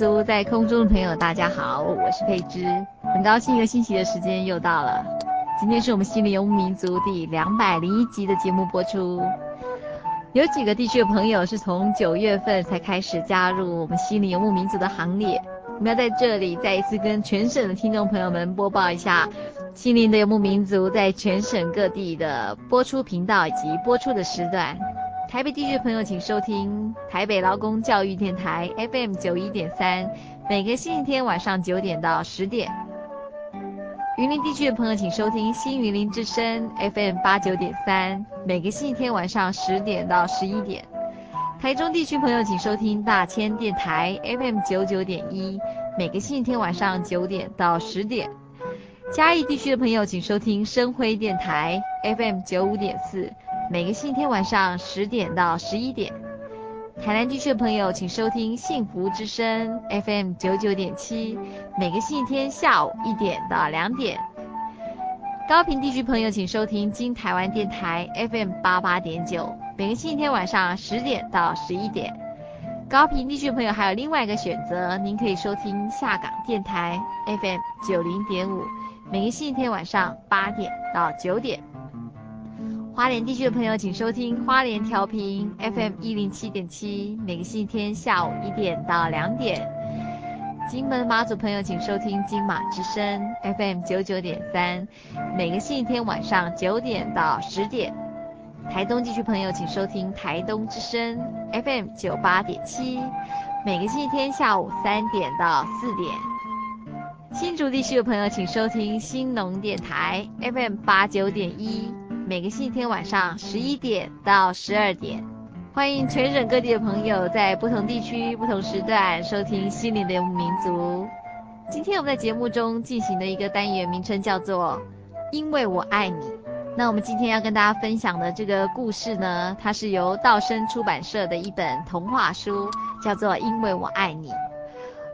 族在空中的朋友，大家好，我是佩芝，很高兴一个星期的时间又到了。今天是我们心灵游牧民族第两百零一集的节目播出。有几个地区的朋友是从九月份才开始加入我们心灵游牧民族的行列。我们要在这里再一次跟全省的听众朋友们播报一下，心灵的游牧民族在全省各地的播出频道以及播出的时段。台北地区的朋友，请收听台北劳工教育电台 FM 九一点三，每个星期天晚上九点到十点。云林地区的朋友，请收听新云林之声 FM 八九点三，每个星期天晚上十点到十一点。台中地区朋友，请收听大千电台 FM 九九点一，每个星期天晚上九点到十点。嘉义地区的朋友，请收听深辉电台 FM 九五点四。每个星期天晚上十点到十一点，台南地区的朋友请收听幸福之声 FM 九九点七，每个星期天下午一点到两点。高屏地区朋友请收听金台湾电台 FM 八八点九，每个星期天晚上十点到十一点。高屏地区朋友还有另外一个选择，您可以收听下港电台 FM 九零点五，每个星期天晚上八点到九点。花莲地区的朋友，请收听花莲调频 FM 一零七点七，每个星期天下午一点到两点。金门马祖朋友，请收听金马之声 FM 九九点三，每个星期天晚上九点到十点。台东地区朋友，请收听台东之声 FM 九八点七，每个星期天下午三点到四点。新竹地区的朋友，请收听新农电台 FM 八九点一。每个星期天晚上十一点到十二点，欢迎全省各地的朋友在不同地区、不同时段收听《心灵的民族》。今天我们在节目中进行的一个单元名称叫做“因为我爱你”。那我们今天要跟大家分享的这个故事呢，它是由道生出版社的一本童话书，叫做《因为我爱你》。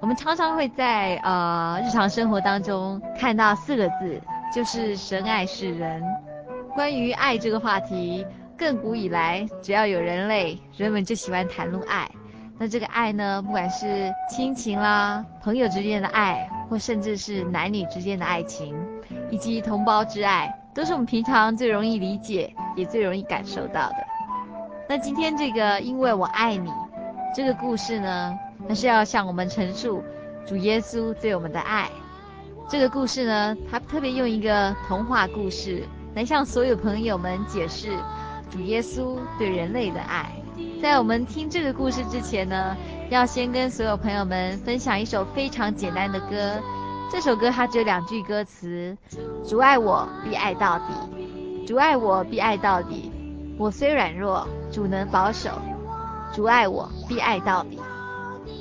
我们常常会在呃日常生活当中看到四个字，就是“神爱世人”。关于爱这个话题，亘古以来，只要有人类，人们就喜欢谈论爱。那这个爱呢，不管是亲情啦、朋友之间的爱，或甚至是男女之间的爱情，以及同胞之爱，都是我们平常最容易理解，也最容易感受到的。那今天这个因为我爱你这个故事呢，那是要向我们陈述主耶稣对我们的爱。这个故事呢，它特别用一个童话故事。来向所有朋友们解释主耶稣对人类的爱。在我们听这个故事之前呢，要先跟所有朋友们分享一首非常简单的歌。这首歌它只有两句歌词：主爱我，必爱到底；主爱我，必爱到底。我虽软弱，主能保守。主爱我，必爱到底。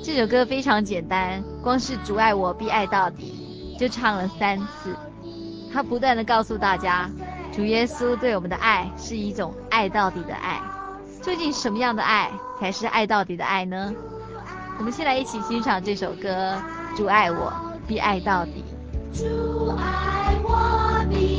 这首歌非常简单，光是主爱我，必爱到底，就唱了三次。他不断地告诉大家。主耶稣对我们的爱是一种爱到底的爱，究竟什么样的爱才是爱到底的爱呢？我们先来一起欣赏这首歌《主爱我，必爱到底》。主爱我，必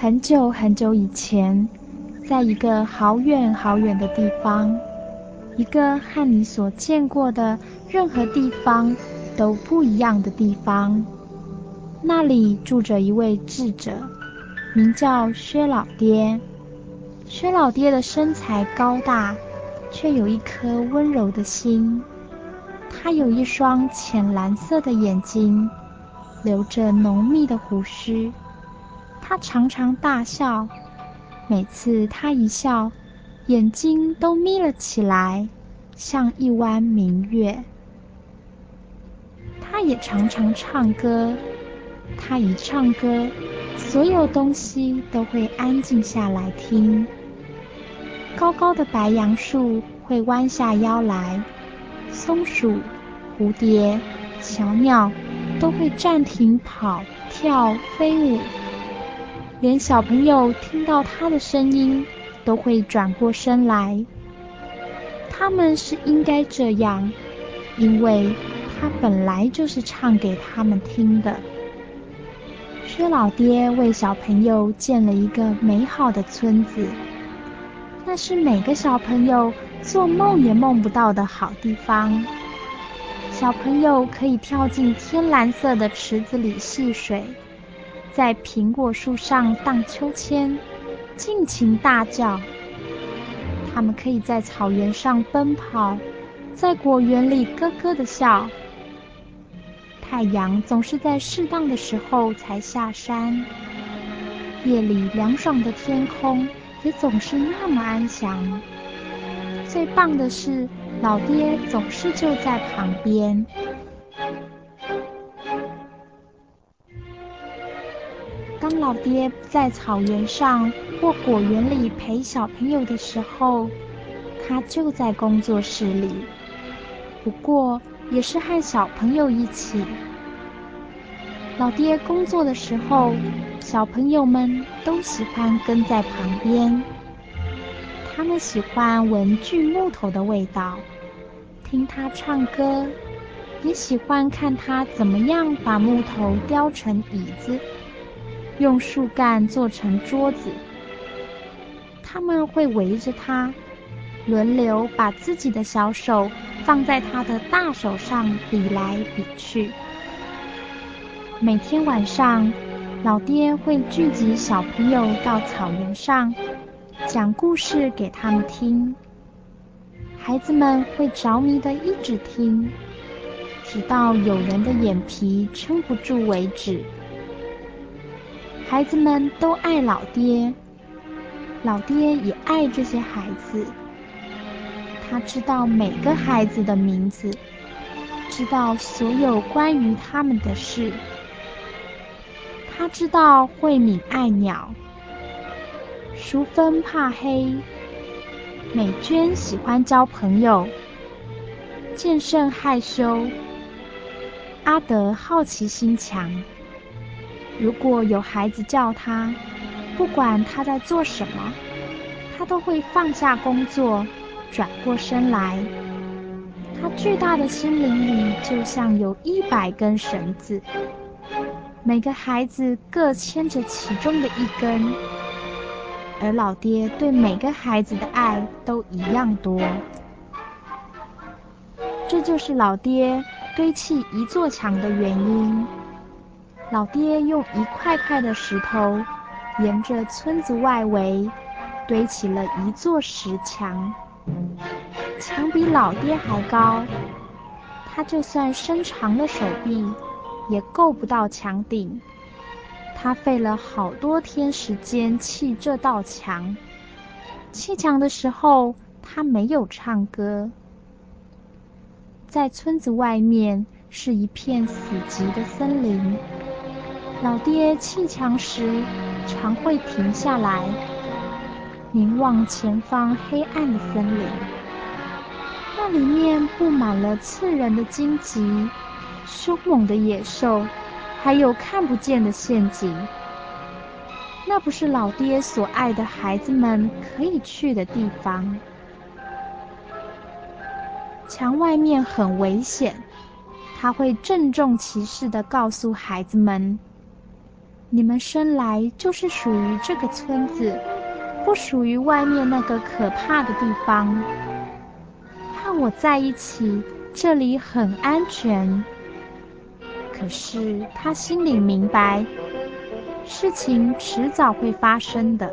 很久很久以前，在一个好远好远的地方，一个和你所见过的任何地方都不一样的地方，那里住着一位智者，名叫薛老爹。薛老爹的身材高大，却有一颗温柔的心。他有一双浅蓝色的眼睛，留着浓密的胡须。他常常大笑，每次他一笑，眼睛都眯了起来，像一弯明月。他也常常唱歌，他一唱歌，所有东西都会安静下来听。高高的白杨树会弯下腰来，松鼠、蝴蝶、小鸟都会暂停跑、跳、飞舞。连小朋友听到他的声音，都会转过身来。他们是应该这样，因为他本来就是唱给他们听的。薛老爹为小朋友建了一个美好的村子，那是每个小朋友做梦也梦不到的好地方。小朋友可以跳进天蓝色的池子里戏水。在苹果树上荡秋千，尽情大叫。他们可以在草原上奔跑，在果园里咯咯的笑。太阳总是在适当的时候才下山，夜里凉爽的天空也总是那么安详。最棒的是，老爹总是就在旁边。老爹在草原上或果园里陪小朋友的时候，他就在工作室里。不过，也是和小朋友一起。老爹工作的时候，小朋友们都喜欢跟在旁边。他们喜欢闻锯木头的味道，听他唱歌，也喜欢看他怎么样把木头雕成椅子。用树干做成桌子，他们会围着他，轮流把自己的小手放在他的大手上比来比去。每天晚上，老爹会聚集小朋友到草原上，讲故事给他们听。孩子们会着迷的一直听，直到有人的眼皮撑不住为止。孩子们都爱老爹，老爹也爱这些孩子。他知道每个孩子的名字，知道所有关于他们的事。他知道慧敏爱鸟，淑芬怕黑，美娟喜欢交朋友，剑圣害羞。阿德好奇心强，如果有孩子叫他，不管他在做什么，他都会放下工作，转过身来。他巨大的心灵里就像有一百根绳子，每个孩子各牵着其中的一根，而老爹对每个孩子的爱都一样多。这就是老爹堆砌一座墙的原因。老爹用一块块的石头，沿着村子外围堆起了一座石墙。墙比老爹还高，他就算伸长了手臂，也够不到墙顶。他费了好多天时间砌这道墙。砌墙的时候，他没有唱歌。在村子外面是一片死寂的森林。老爹砌墙时，常会停下来，凝望前方黑暗的森林。那里面布满了刺人的荆棘、凶猛的野兽，还有看不见的陷阱。那不是老爹所爱的孩子们可以去的地方。墙外面很危险，他会郑重其事地告诉孩子们：“你们生来就是属于这个村子，不属于外面那个可怕的地方。”和我在一起，这里很安全。可是他心里明白，事情迟早会发生的。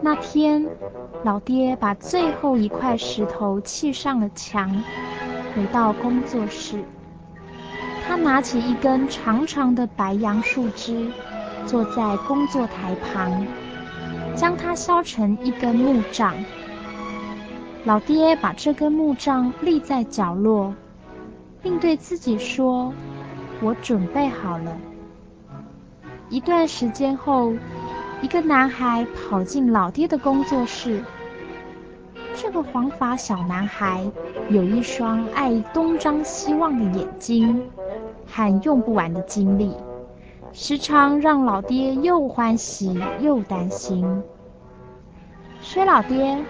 那天，老爹把最后一块石头砌上了墙，回到工作室。他拿起一根长长的白杨树枝，坐在工作台旁，将它削成一根木杖。老爹把这根木杖立在角落，并对自己说：“我准备好了。”一段时间后，一个男孩跑进老爹的工作室。这个黄发小男孩有一双爱东张西望的眼睛和用不完的精力，时常让老爹又欢喜又担心。薛老爹。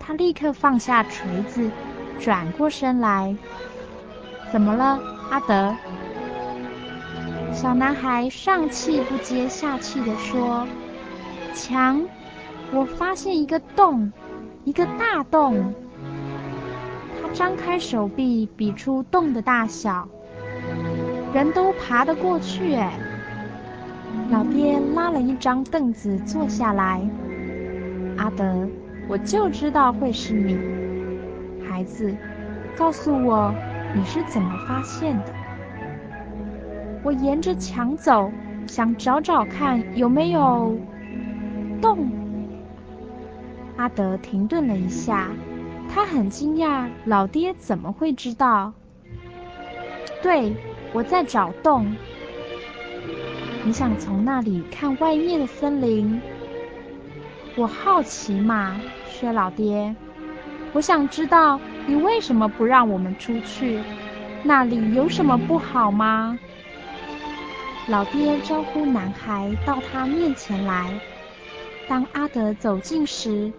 他立刻放下锤子，转过身来。怎么了，阿德？小男孩上气不接下气地说：“墙，我发现一个洞，一个大洞。”他张开手臂，比出洞的大小，人都爬得过去。哎，老爹拉了一张凳子坐下来。阿德。我就知道会是你，孩子，告诉我你是怎么发现的？我沿着墙走，想找找看有没有洞。阿德停顿了一下，他很惊讶，老爹怎么会知道？对，我在找洞。你想从那里看外面的森林？我好奇嘛，薛老爹，我想知道你为什么不让我们出去？那里有什么不好吗？老爹招呼男孩到他面前来。当阿德走近时，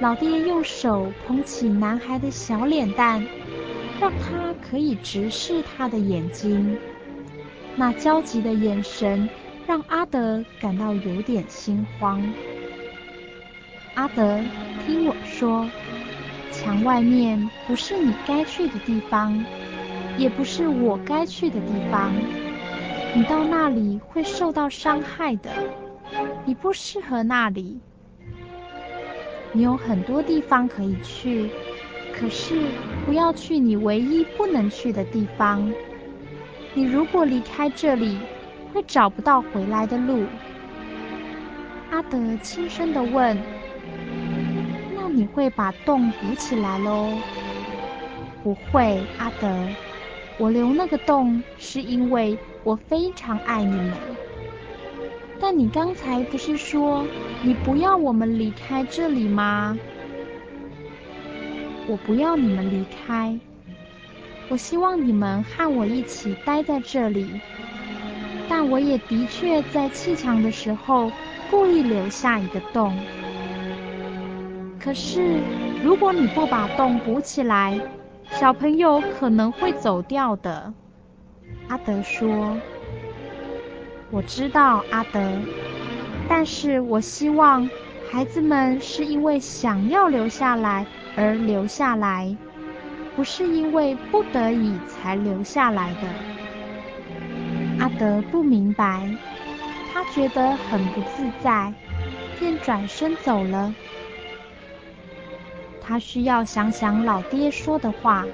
老爹用手捧起男孩的小脸蛋，让他可以直视他的眼睛。那焦急的眼神让阿德感到有点心慌。阿德，听我说，墙外面不是你该去的地方，也不是我该去的地方。你到那里会受到伤害的，你不适合那里。你有很多地方可以去，可是不要去你唯一不能去的地方。你如果离开这里，会找不到回来的路。阿德轻声地问。那你会把洞补起来喽？不会，阿德。我留那个洞是因为我非常爱你们。但你刚才不是说你不要我们离开这里吗？我不要你们离开，我希望你们和我一起待在这里。但我也的确在砌墙的时候故意留下一个洞。可是，如果你不把洞补起来，小朋友可能会走掉的。阿德说：“我知道，阿德，但是我希望孩子们是因为想要留下来而留下来，不是因为不得已才留下来的。”阿德不明白，他觉得很不自在，便转身走了。他需要想想老爹说的话。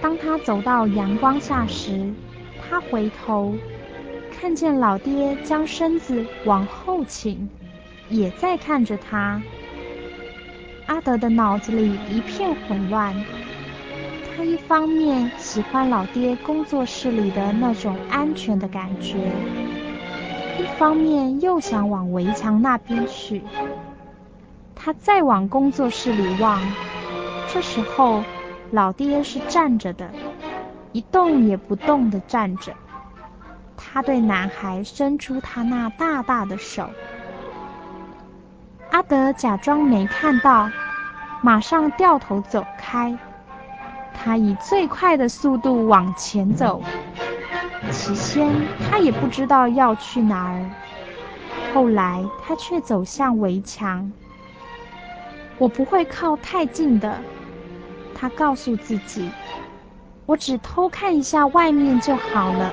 当他走到阳光下时，他回头，看见老爹将身子往后倾，也在看着他。阿德的脑子里一片混乱。他一方面喜欢老爹工作室里的那种安全的感觉，一方面又想往围墙那边去。他再往工作室里望，这时候老爹是站着的，一动也不动地站着。他对男孩伸出他那大大的手。阿德假装没看到，马上掉头走开。他以最快的速度往前走，起先他也不知道要去哪儿，后来他却走向围墙。我不会靠太近的，他告诉自己，我只偷看一下外面就好了。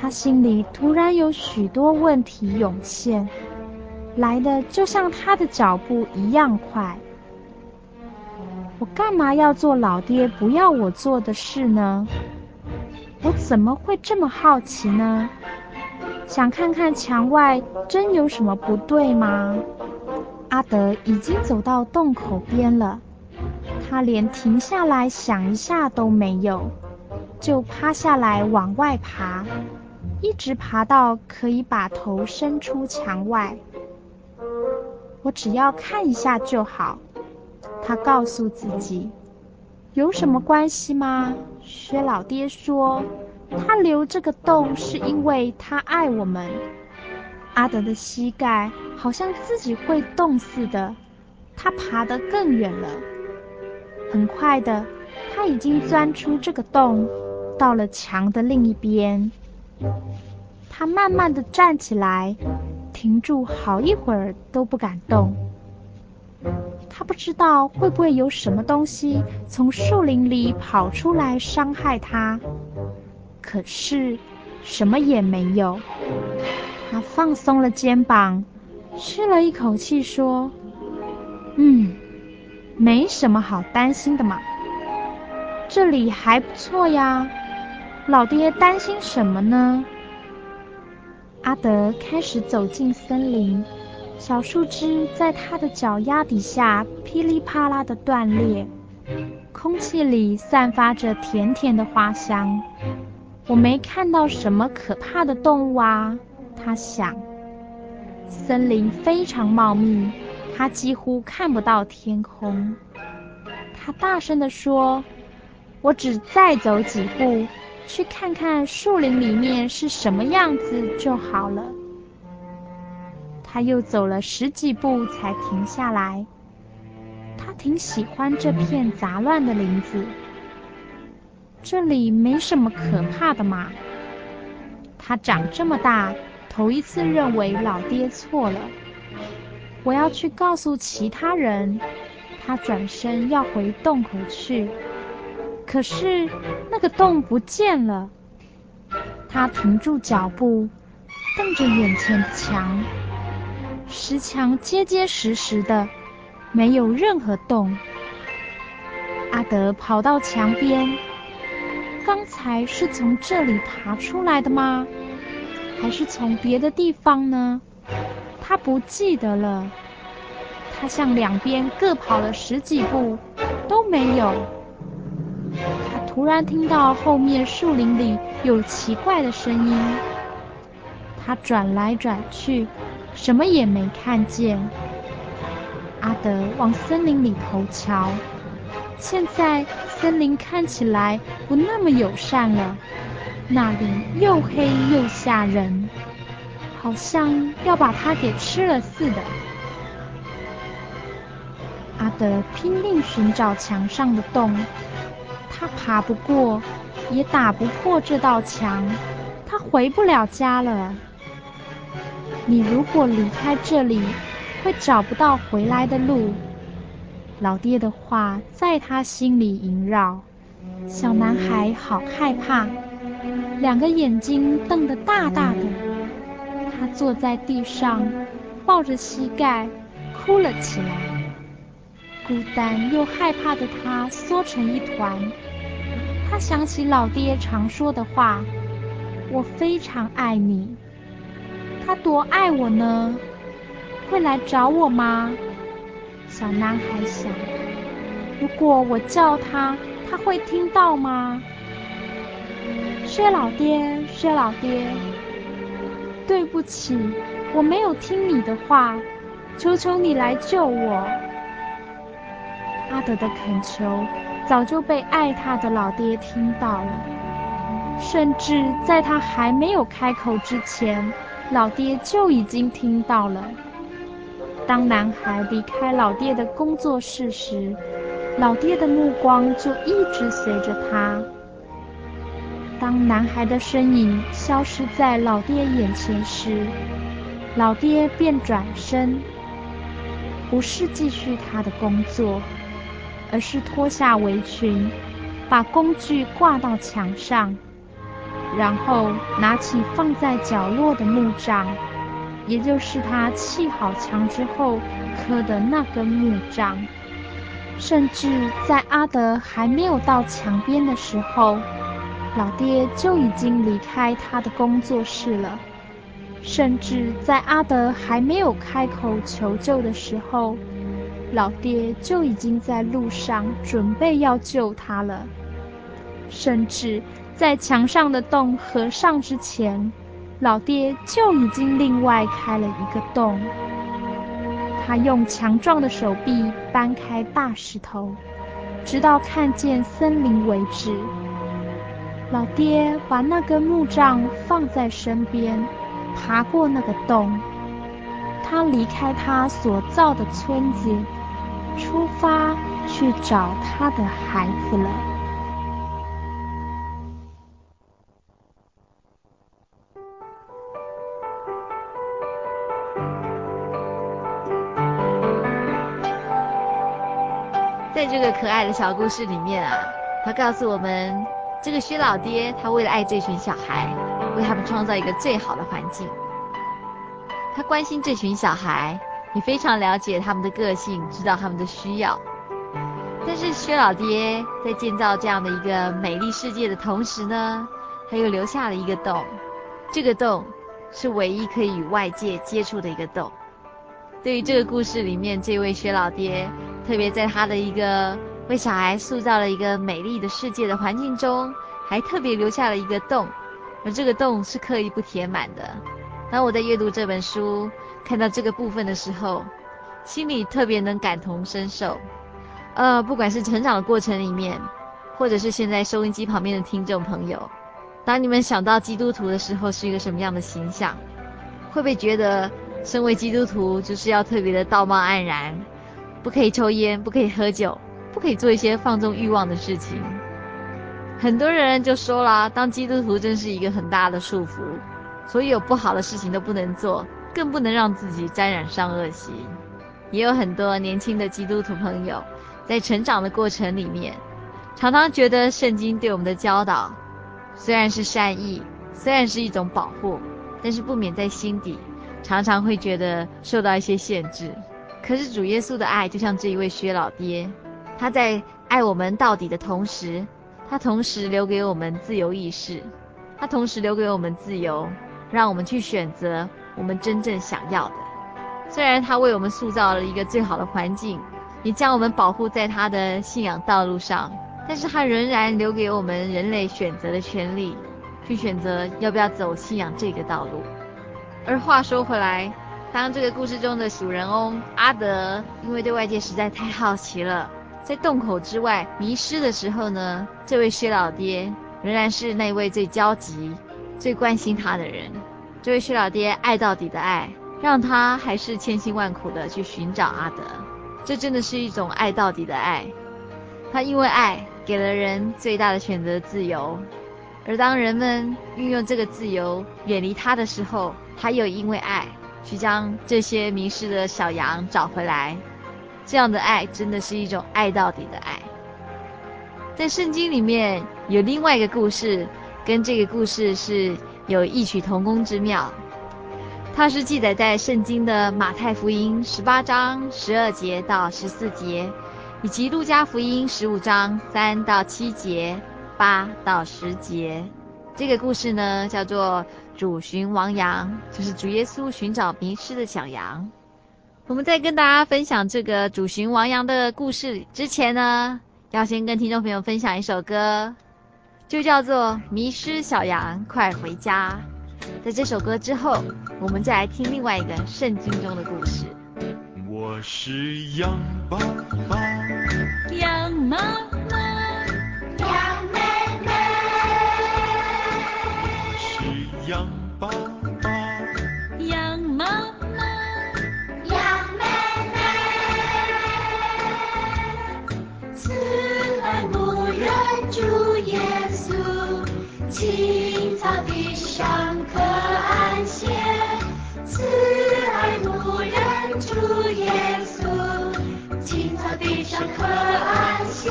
他心里突然有许多问题涌现，来的就像他的脚步一样快。我干嘛要做老爹不要我做的事呢？我怎么会这么好奇呢？想看看墙外真有什么不对吗？阿德已经走到洞口边了，他连停下来想一下都没有，就趴下来往外爬，一直爬到可以把头伸出墙外。我只要看一下就好。他告诉自己：“有什么关系吗？”薛老爹说：“他留这个洞是因为他爱我们。”阿德的膝盖好像自己会动似的，他爬得更远了。很快的，他已经钻出这个洞，到了墙的另一边。他慢慢的站起来，停住好一会儿都不敢动。他不知道会不会有什么东西从树林里跑出来伤害他，可是什么也没有。他放松了肩膀，吸了一口气，说：“嗯，没什么好担心的嘛，这里还不错呀。老爹担心什么呢？”阿德开始走进森林。小树枝在他的脚丫底下噼里啪啦的断裂，空气里散发着甜甜的花香。我没看到什么可怕的动物啊，他想。森林非常茂密，他几乎看不到天空。他大声地说：“我只再走几步，去看看树林里面是什么样子就好了。”他又走了十几步才停下来。他挺喜欢这片杂乱的林子，这里没什么可怕的嘛。他长这么大，头一次认为老爹错了。我要去告诉其他人。他转身要回洞口去，可是那个洞不见了。他停住脚步，瞪着眼前的墙。石墙结结实实的，没有任何洞。阿德跑到墙边，刚才是从这里爬出来的吗？还是从别的地方呢？他不记得了。他向两边各跑了十几步，都没有。他突然听到后面树林里有奇怪的声音。他转来转去。什么也没看见。阿德往森林里头瞧，现在森林看起来不那么友善了，那里又黑又吓人，好像要把他给吃了似的。阿德拼命寻找墙上的洞，他爬不过，也打不破这道墙，他回不了家了。你如果离开这里，会找不到回来的路。老爹的话在他心里萦绕。小男孩好害怕，两个眼睛瞪得大大的。他坐在地上，抱着膝盖，哭了起来。孤单又害怕的他缩成一团。他想起老爹常说的话：“我非常爱你。”他多爱我呢？会来找我吗？小男孩想。如果我叫他，他会听到吗？薛老爹，薛老爹，对不起，我没有听你的话，求求你来救我。阿德的恳求早就被爱他的老爹听到了，甚至在他还没有开口之前。老爹就已经听到了。当男孩离开老爹的工作室时，老爹的目光就一直随着他。当男孩的身影消失在老爹眼前时，老爹便转身，不是继续他的工作，而是脱下围裙，把工具挂到墙上。然后拿起放在角落的木杖，也就是他砌好墙之后刻的那根木杖。甚至在阿德还没有到墙边的时候，老爹就已经离开他的工作室了。甚至在阿德还没有开口求救的时候，老爹就已经在路上准备要救他了。甚至。在墙上的洞合上之前，老爹就已经另外开了一个洞。他用强壮的手臂搬开大石头，直到看见森林为止。老爹把那根木杖放在身边，爬过那个洞。他离开他所造的村子，出发去找他的孩子了。在这个可爱的小故事里面啊，他告诉我们，这个薛老爹他为了爱这群小孩，为他们创造一个最好的环境。他关心这群小孩，你非常了解他们的个性，知道他们的需要。但是薛老爹在建造这样的一个美丽世界的同时呢，他又留下了一个洞，这个洞是唯一可以与外界接触的一个洞。对于这个故事里面这位薛老爹。特别在他的一个为小孩塑造了一个美丽的世界的环境中，还特别留下了一个洞，而这个洞是刻意不填满的。当我在阅读这本书，看到这个部分的时候，心里特别能感同身受。呃，不管是成长的过程里面，或者是现在收音机旁边的听众朋友，当你们想到基督徒的时候，是一个什么样的形象？会不会觉得身为基督徒就是要特别的道貌岸然？不可以抽烟，不可以喝酒，不可以做一些放纵欲望的事情。很多人就说了，当基督徒真是一个很大的束缚，所有不好的事情都不能做，更不能让自己沾染上恶习。也有很多年轻的基督徒朋友，在成长的过程里面，常常觉得圣经对我们的教导虽然是善意，虽然是一种保护，但是不免在心底常常会觉得受到一些限制。可是主耶稣的爱就像这一位薛老爹，他在爱我们到底的同时，他同时留给我们自由意识，他同时留给我们自由，让我们去选择我们真正想要的。虽然他为我们塑造了一个最好的环境，也将我们保护在他的信仰道路上，但是他仍然留给我们人类选择的权利，去选择要不要走信仰这个道路。而话说回来。当这个故事中的主人翁阿德因为对外界实在太好奇了，在洞口之外迷失的时候呢，这位薛老爹仍然是那位最焦急、最关心他的人。这位薛老爹爱到底的爱，让他还是千辛万苦的去寻找阿德。这真的是一种爱到底的爱。他因为爱，给了人最大的选择自由。而当人们运用这个自由远离他的时候，他又因为爱去将这些迷失的小羊找回来。这样的爱真的是一种爱到底的爱。在圣经里面有另外一个故事，跟这个故事是有异曲同工之妙。它是记载在圣经的马太福音十八章十二节到十四节，以及路加福音十五章三到七节。八到十节，这个故事呢叫做“主寻亡羊”，就是主耶稣寻找迷失的小羊。我们在跟大家分享这个“主寻亡羊”的故事之前呢，要先跟听众朋友分享一首歌，就叫做《迷失小羊快回家》。在这首歌之后，我们再来听另外一个圣经中的故事。我是羊爸爸，羊妈青草地上可安歇。慈爱牧人主耶稣，青草地上可安歇。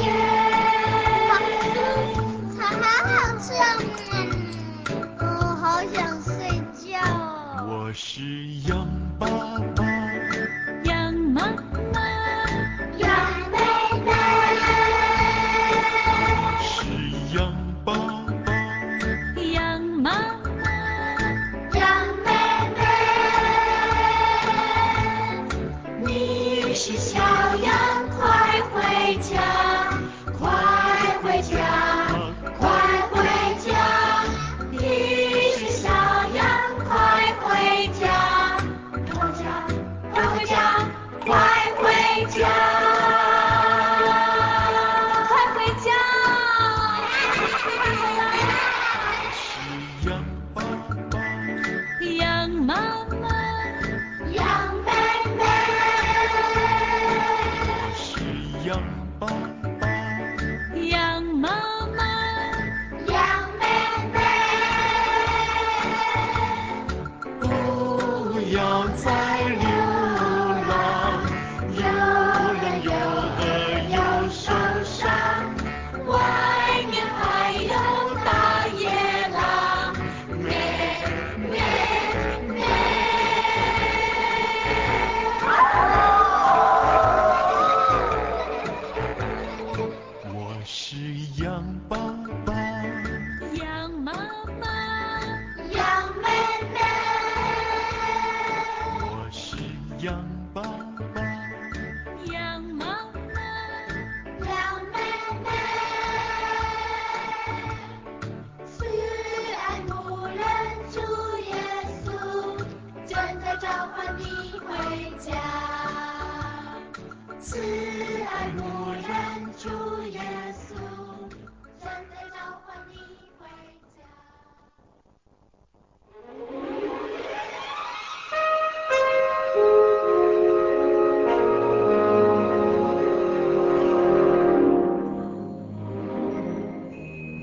草好好吃哦。我是羊爸爸，羊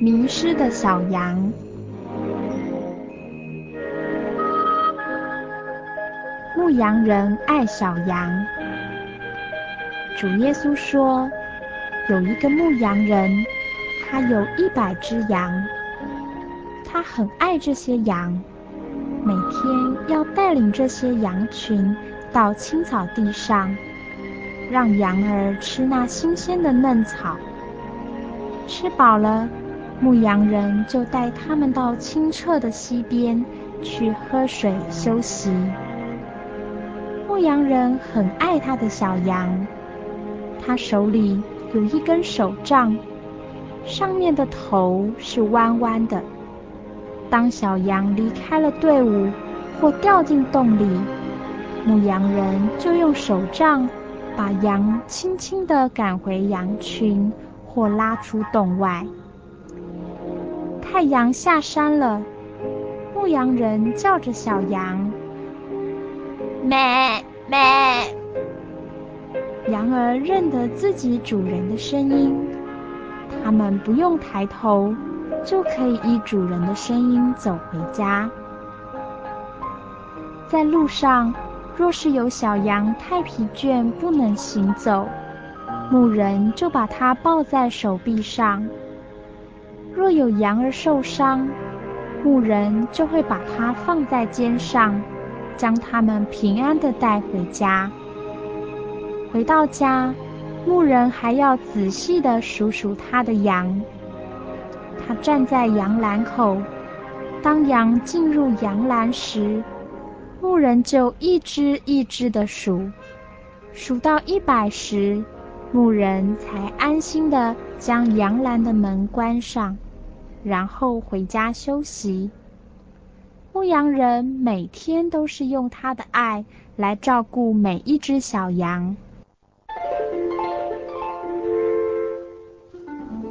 迷失的小羊。牧羊人爱小羊。主耶稣说，有一个牧羊人，他有一百只羊，他很爱这些羊，每天要带领这些羊群到青草地上，让羊儿吃那新鲜的嫩草，吃饱了。牧羊人就带他们到清澈的溪边去喝水休息。牧羊人很爱他的小羊，他手里有一根手杖，上面的头是弯弯的。当小羊离开了队伍或掉进洞里，牧羊人就用手杖把羊轻轻地赶回羊群，或拉出洞外。太阳下山了，牧羊人叫着小羊：“咩咩。”羊儿认得自己主人的声音，它们不用抬头，就可以依主人的声音走回家。在路上，若是有小羊太疲倦不能行走，牧人就把它抱在手臂上；若有羊儿受伤，牧人就会把它放在肩上，将它们平安地带回家。回到家，牧人还要仔细地数数他的羊。他站在羊栏口，当羊进入羊栏时，牧人就一只一只地数，数到一百时，牧人才安心地将羊栏的门关上，然后回家休息。牧羊人每天都是用他的爱来照顾每一只小羊。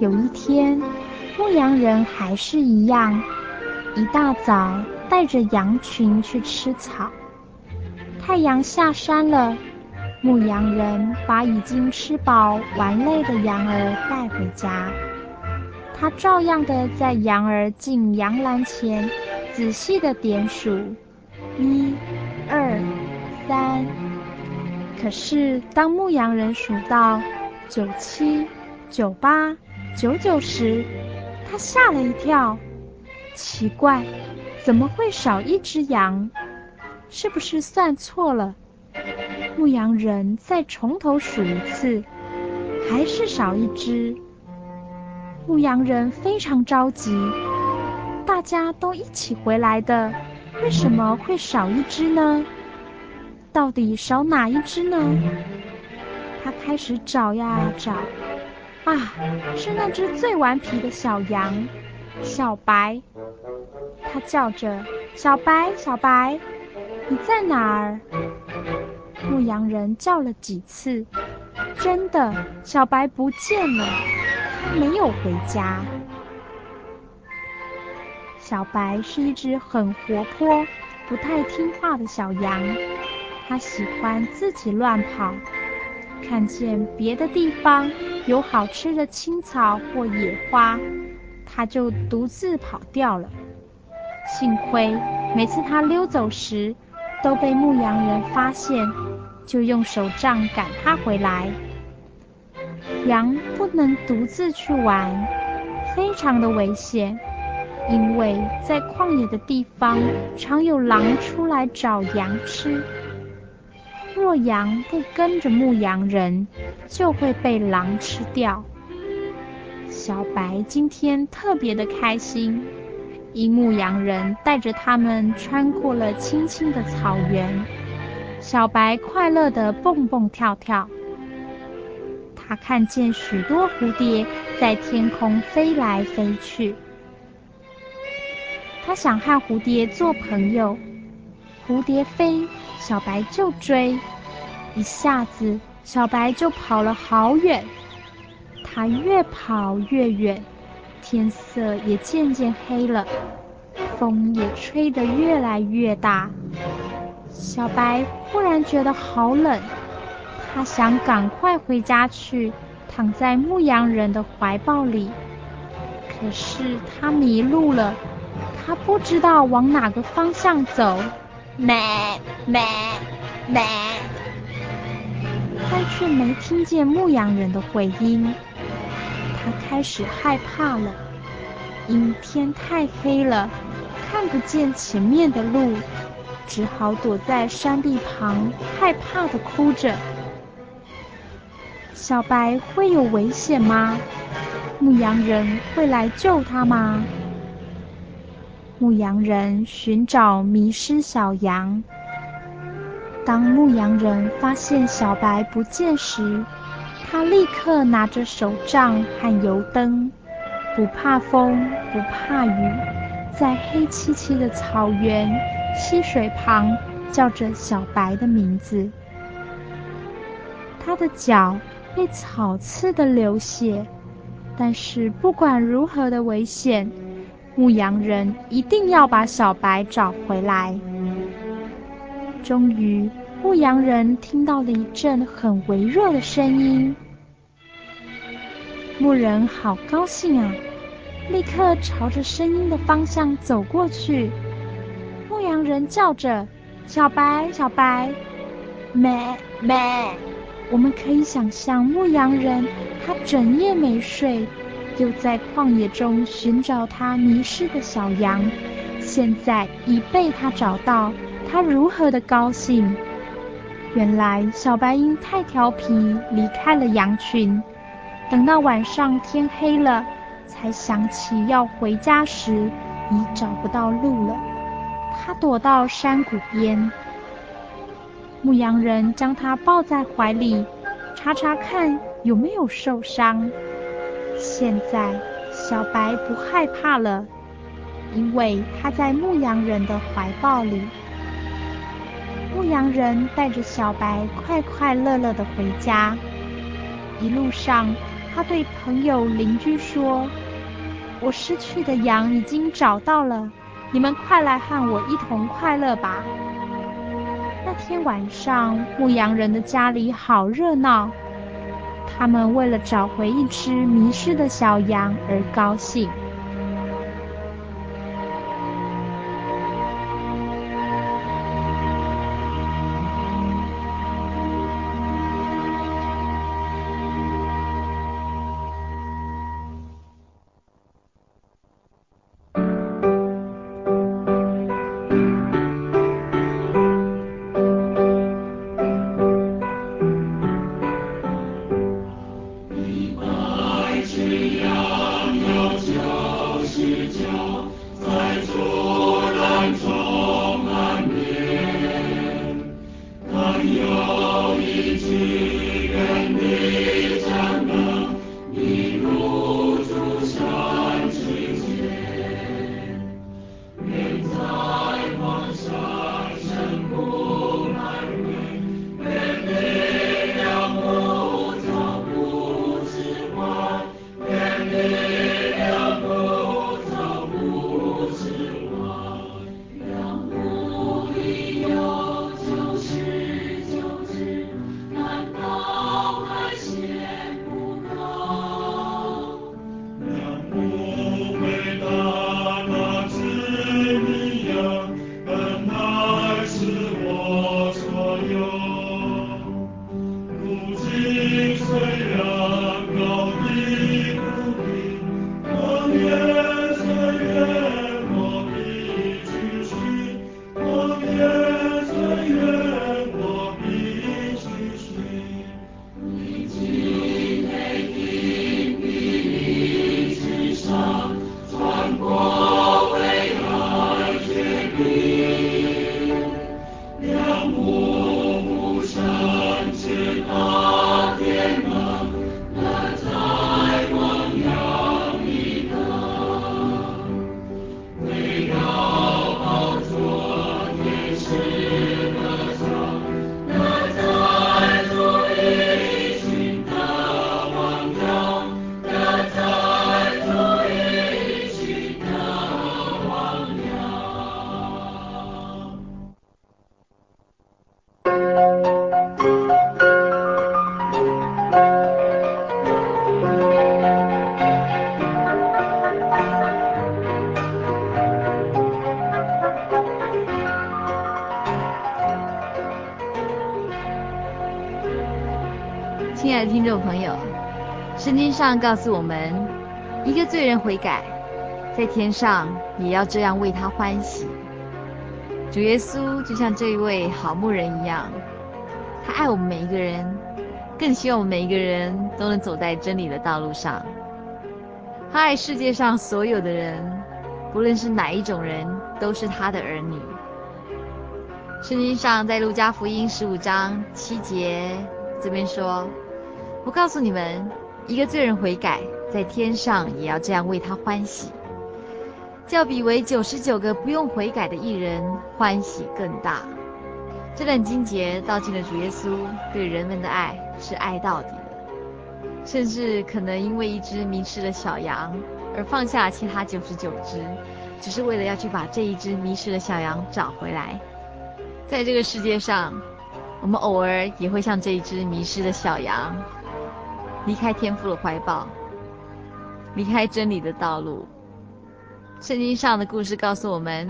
有一天，牧羊人还是一样，一大早，带着羊群去吃草。太阳下山了，牧羊人把已经吃饱玩累的羊儿带回家。他照样的在羊儿进羊栏前仔细的点数，一、二、三。可是当牧羊人数到九七、九八、九九时，他吓了一跳，奇怪。怎么会少一只羊？是不是算错了？牧羊人再从头数一次，还是少一只。牧羊人非常着急，大家都一起回来的，为什么会少一只呢？到底少哪一只呢？他开始找呀找，啊，是那只最顽皮的小羊，小白。它叫着：“小白，小白，你在哪儿？”牧羊人叫了几次，真的，小白不见了，他没有回家。小白是一只很活泼、不太听话的小羊，它喜欢自己乱跑，看见别的地方有好吃的青草或野花，它就独自跑掉了。幸亏每次它溜走时都被牧羊人发现，就用手杖赶它回来。羊不能独自去玩，非常的危险，因为在旷野的地方常有狼出来找羊吃。若羊不跟着牧羊人，就会被狼吃掉。小白今天特别的开心。因牧羊人带着他们穿过了青青的草原，小白快乐的蹦蹦跳跳。他看见许多蝴蝶在天空飞来飞去，他想和蝴蝶做朋友。蝴蝶飞，小白就追，一下子小白就跑了好远。他越跑越远。天色也渐渐黑了，风也吹得越来越大。小白忽然觉得好冷，他想赶快回家去，躺在牧羊人的怀抱里。可是他迷路了，他不知道往哪个方向走。咩咩咩，但却没听见牧羊人的回音。他开始害怕了，因天太黑了，看不见前面的路，只好躲在山壁旁，害怕的哭着。小白会有危险吗？牧羊人会来救他吗？牧羊人寻找迷失小羊。当牧羊人发现小白不见时，他立刻拿着手杖和油灯，不怕风，不怕雨，在黑漆漆的草原、溪水旁叫着小白的名字。他的脚被草刺的流血，但是不管如何的危险，牧羊人一定要把小白找回来。终于，牧羊人听到了一阵很微弱的声音。牧人好高兴啊，立刻朝着声音的方向走过去。牧羊人叫着：“小白，小白，咩咩！”我们可以想象，牧羊人他整夜没睡，又在旷野中寻找他迷失的小羊，现在已被他找到，他如何的高兴！原来小白鹰太调皮离开了羊群，等到晚上天黑了，才想起要回家时已找不到路了。他躲到山谷边，牧羊人将他抱在怀里，查查看有没有受伤。现在小白不害怕了，因为他在牧羊人的怀抱里。牧羊人带着小白快快乐乐地回家。一路上，他对朋友、邻居说：“我失去的羊已经找到了，你们快来和我一同快乐吧。”那天晚上，牧羊人的家里好热闹，他们为了找回一只迷失的小羊而高兴。听众朋友，圣经上告诉我们，一个罪人悔改，在天上也要这样为他欢喜。主耶稣就像这一位好牧人一样，他爱我们每一个人，更希望我们每一个人都能走在真理的道路上。他爱世界上所有的人，不论是哪一种人，都是他的儿女。圣经上在路加福音十五章七节这边说。我告诉你们，一个罪人悔改，在天上也要这样为他欢喜，较比为九十九个不用悔改的义人欢喜更大。这段经节道尽了主耶稣对人们的爱是爱到底的，甚至可能因为一只迷失的小羊而放下其他九十九只，只是为了要去把这一只迷失的小羊找回来。在这个世界上，我们偶尔也会像这一只迷失的小羊，离开天父的怀抱，离开真理的道路。圣经上的故事告诉我们，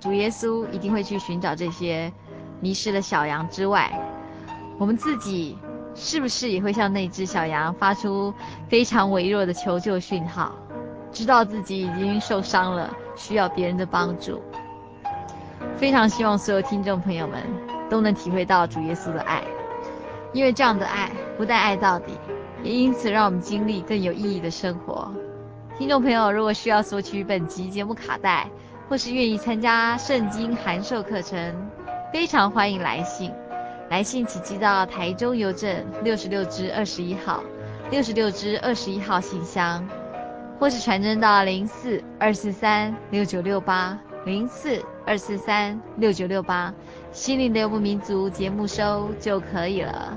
主耶稣一定会去寻找这些迷失的小羊之外，我们自己是不是也会像那只小羊发出非常微弱的求救讯号，知道自己已经受伤了，需要别人的帮助？非常希望所有听众朋友们都能体会到主耶稣的爱，因为这样的爱不但爱到底，也因此让我们经历更有意义的生活。听众朋友，如果需要索取本集节目卡带，或是愿意参加圣经函授课程，非常欢迎来信。来信请寄到台中邮政六十六支二十一号，六十六支二十一号信箱，或是传真到零四二四三六九六八零四二四三六九六八，心灵的游牧民族节目收就可以了。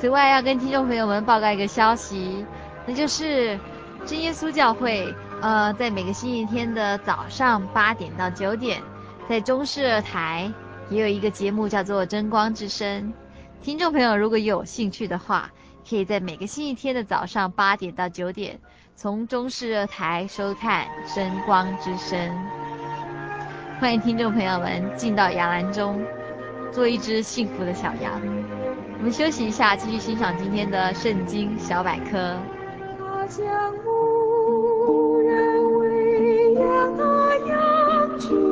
此外，要跟听众朋友们报告一个消息，那就是。真耶稣教会，呃，在每个星期天的早上八点到九点，在中视二台也有一个节目叫做《真光之声》。听众朋友如果有兴趣的话，可以在每个星期天的早上八点到九点，从中视二台收看《真光之声》。欢迎听众朋友们进到羊栏中，做一只幸福的小羊。我们休息一下，继续欣赏今天的圣经小百科。无人养那。